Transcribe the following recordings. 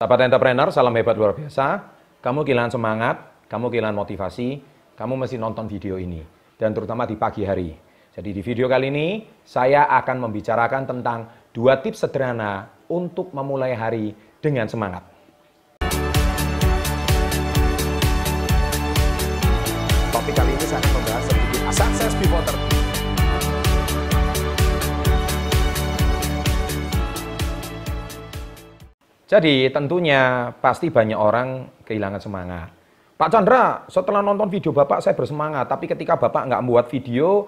Sahabat entrepreneur, salam hebat luar biasa. Kamu kehilangan semangat, kamu kehilangan motivasi, kamu mesti nonton video ini. Dan terutama di pagi hari. Jadi di video kali ini, saya akan membicarakan tentang dua tips sederhana untuk memulai hari dengan semangat. Jadi tentunya pasti banyak orang kehilangan semangat. Pak Chandra, setelah nonton video Bapak saya bersemangat, tapi ketika Bapak nggak membuat video,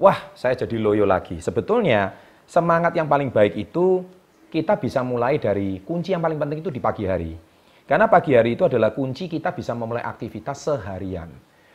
wah saya jadi loyo lagi. Sebetulnya semangat yang paling baik itu kita bisa mulai dari kunci yang paling penting itu di pagi hari. Karena pagi hari itu adalah kunci kita bisa memulai aktivitas seharian.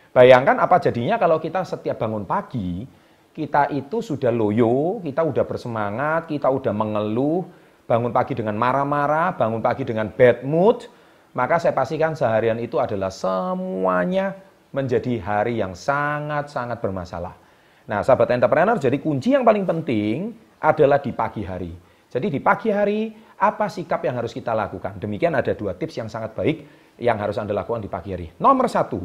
Bayangkan apa jadinya kalau kita setiap bangun pagi, kita itu sudah loyo, kita udah bersemangat, kita udah mengeluh, bangun pagi dengan marah-marah, bangun pagi dengan bad mood, maka saya pastikan seharian itu adalah semuanya menjadi hari yang sangat-sangat bermasalah. Nah, sahabat entrepreneur, jadi kunci yang paling penting adalah di pagi hari. Jadi di pagi hari, apa sikap yang harus kita lakukan? Demikian ada dua tips yang sangat baik yang harus Anda lakukan di pagi hari. Nomor satu,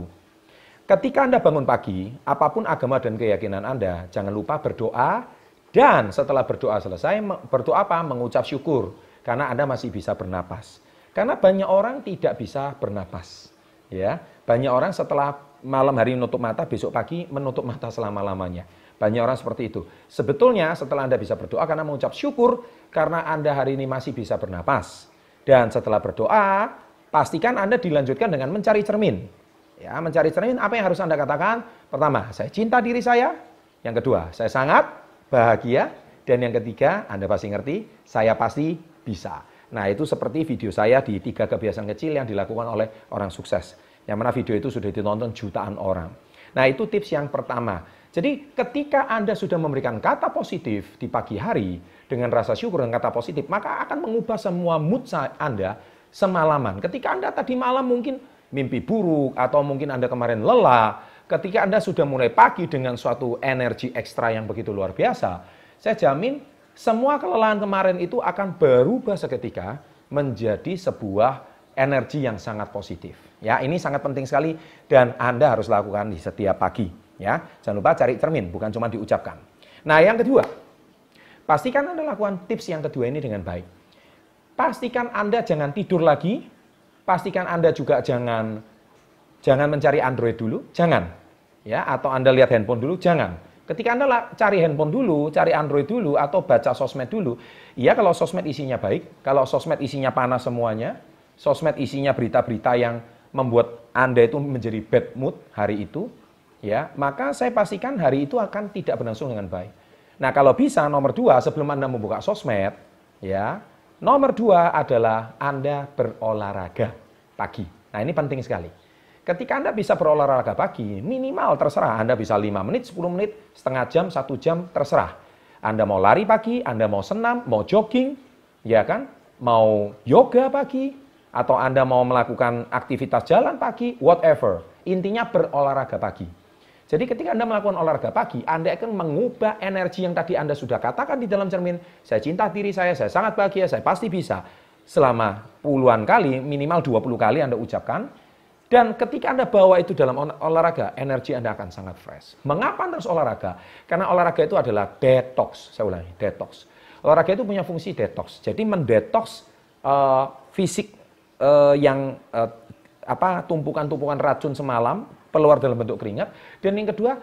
ketika Anda bangun pagi, apa pun agama dan keyakinan Anda, jangan lupa berdoa dan setelah berdoa selesai, berdoa apa? Mengucap syukur. Karena Anda masih bisa bernapas. Karena banyak orang tidak bisa bernapas. Ya, banyak orang setelah malam hari menutup mata, besok pagi menutup mata selama-lamanya. Banyak orang seperti itu. Sebetulnya setelah Anda bisa berdoa karena mengucap syukur karena Anda hari ini masih bisa bernapas. Dan setelah berdoa, pastikan Anda dilanjutkan dengan mencari cermin. Ya, mencari cermin apa yang harus Anda katakan? Pertama, saya cinta diri saya. Yang kedua, saya sangat bahagia. Dan yang ketiga, Anda pasti ngerti, saya pasti bisa. Nah, itu seperti video saya di tiga kebiasaan kecil yang dilakukan oleh orang sukses. Yang mana video itu sudah ditonton jutaan orang. Nah, itu tips yang pertama. Jadi, ketika Anda sudah memberikan kata positif di pagi hari dengan rasa syukur dan kata positif, maka akan mengubah semua mood Anda semalaman. Ketika Anda tadi malam mungkin mimpi buruk atau mungkin Anda kemarin lelah, ketika Anda sudah mulai pagi dengan suatu energi ekstra yang begitu luar biasa, saya jamin semua kelelahan kemarin itu akan berubah seketika menjadi sebuah energi yang sangat positif. Ya, ini sangat penting sekali dan Anda harus lakukan di setiap pagi. Ya, jangan lupa cari cermin, bukan cuma diucapkan. Nah, yang kedua, pastikan Anda lakukan tips yang kedua ini dengan baik. Pastikan Anda jangan tidur lagi, pastikan Anda juga jangan Jangan mencari Android dulu, jangan. Ya, atau Anda lihat handphone dulu, jangan. Ketika Anda cari handphone dulu, cari Android dulu, atau baca sosmed dulu, ya kalau sosmed isinya baik, kalau sosmed isinya panas semuanya, sosmed isinya berita-berita yang membuat Anda itu menjadi bad mood hari itu, ya maka saya pastikan hari itu akan tidak berlangsung dengan baik. Nah kalau bisa nomor dua sebelum Anda membuka sosmed, ya nomor dua adalah Anda berolahraga pagi. Nah ini penting sekali. Ketika Anda bisa berolahraga pagi, minimal terserah. Anda bisa 5 menit, 10 menit, setengah jam, satu jam, terserah. Anda mau lari pagi, Anda mau senam, mau jogging, ya kan? Mau yoga pagi, atau Anda mau melakukan aktivitas jalan pagi, whatever. Intinya berolahraga pagi. Jadi ketika Anda melakukan olahraga pagi, Anda akan mengubah energi yang tadi Anda sudah katakan di dalam cermin. Saya cinta diri saya, saya sangat bahagia, saya pasti bisa. Selama puluhan kali, minimal 20 kali Anda ucapkan, dan ketika Anda bawa itu dalam olahraga, energi Anda akan sangat fresh. Mengapa Anda harus olahraga? Karena olahraga itu adalah detox. Saya ulangi, detox. Olahraga itu punya fungsi detox. Jadi mendetox uh, fisik uh, yang uh, apa tumpukan-tumpukan racun semalam keluar dalam bentuk keringat. Dan yang kedua,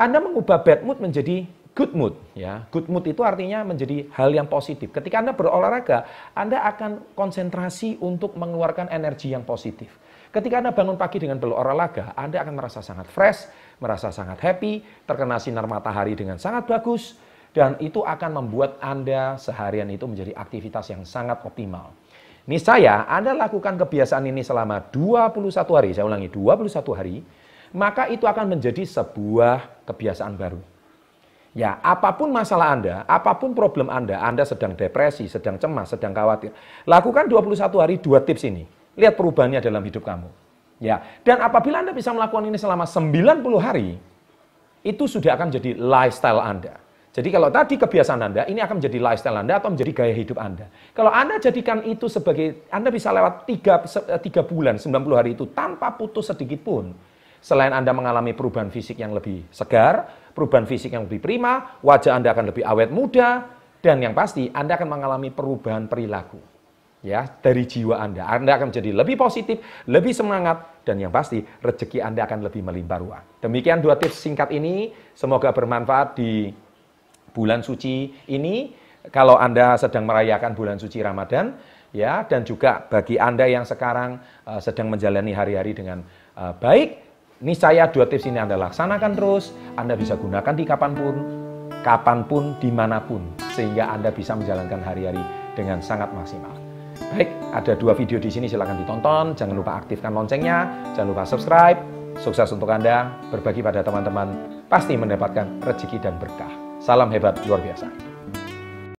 Anda mengubah bad mood menjadi good mood ya. Good mood itu artinya menjadi hal yang positif. Ketika Anda berolahraga, Anda akan konsentrasi untuk mengeluarkan energi yang positif. Ketika Anda bangun pagi dengan berolahraga, Anda akan merasa sangat fresh, merasa sangat happy, terkena sinar matahari dengan sangat bagus, dan itu akan membuat Anda seharian itu menjadi aktivitas yang sangat optimal. Ini saya, Anda lakukan kebiasaan ini selama 21 hari, saya ulangi 21 hari, maka itu akan menjadi sebuah kebiasaan baru. Ya, apa pun masalah Anda, apa pun problem Anda, Anda sedang depresi, sedang cemas, sedang khawatir, lakukan 21 hari dua tips ini. Lihat perubahannya dalam hidup kamu. Ya, dan apabila Anda bisa melakukan ini selama 90 hari, itu sudah akan jadi lifestyle Anda. Jadi kalau tadi kebiasaan Anda, ini akan menjadi lifestyle Anda atau menjadi gaya hidup Anda. Kalau Anda jadikan itu sebagai, Anda bisa lewat 3, 3 bulan, 90 hari itu tanpa putus sedikit pun. Selain Anda mengalami perubahan fisik yang lebih segar, perubahan fisik yang lebih prima, wajah Anda akan lebih awet muda, dan yang pasti Anda akan mengalami perubahan perilaku ya dari jiwa Anda. Anda akan menjadi lebih positif, lebih semangat, dan yang pasti rezeki Anda akan lebih melimpah ruah. Demikian dua tips singkat ini, semoga bermanfaat di bulan suci ini kalau Anda sedang merayakan bulan suci Ramadan ya dan juga bagi Anda yang sekarang uh, sedang menjalani hari-hari dengan uh, baik niscaya dua tips ini Anda laksanakan terus. Anda bisa gunakan di kapan pun kapan pun di mana pun sehingga Anda bisa menjalankan hari-hari dengan sangat maksimal. Baik ada dua video di sini silahkan ditonton. Jangan lupa aktifkan loncengnya. Jangan lupa subscribe. Sukses untuk Anda. Berbagi pada teman-teman. Pasti mendapatkan rezeki dan berkah. Salam hebat luar biasa.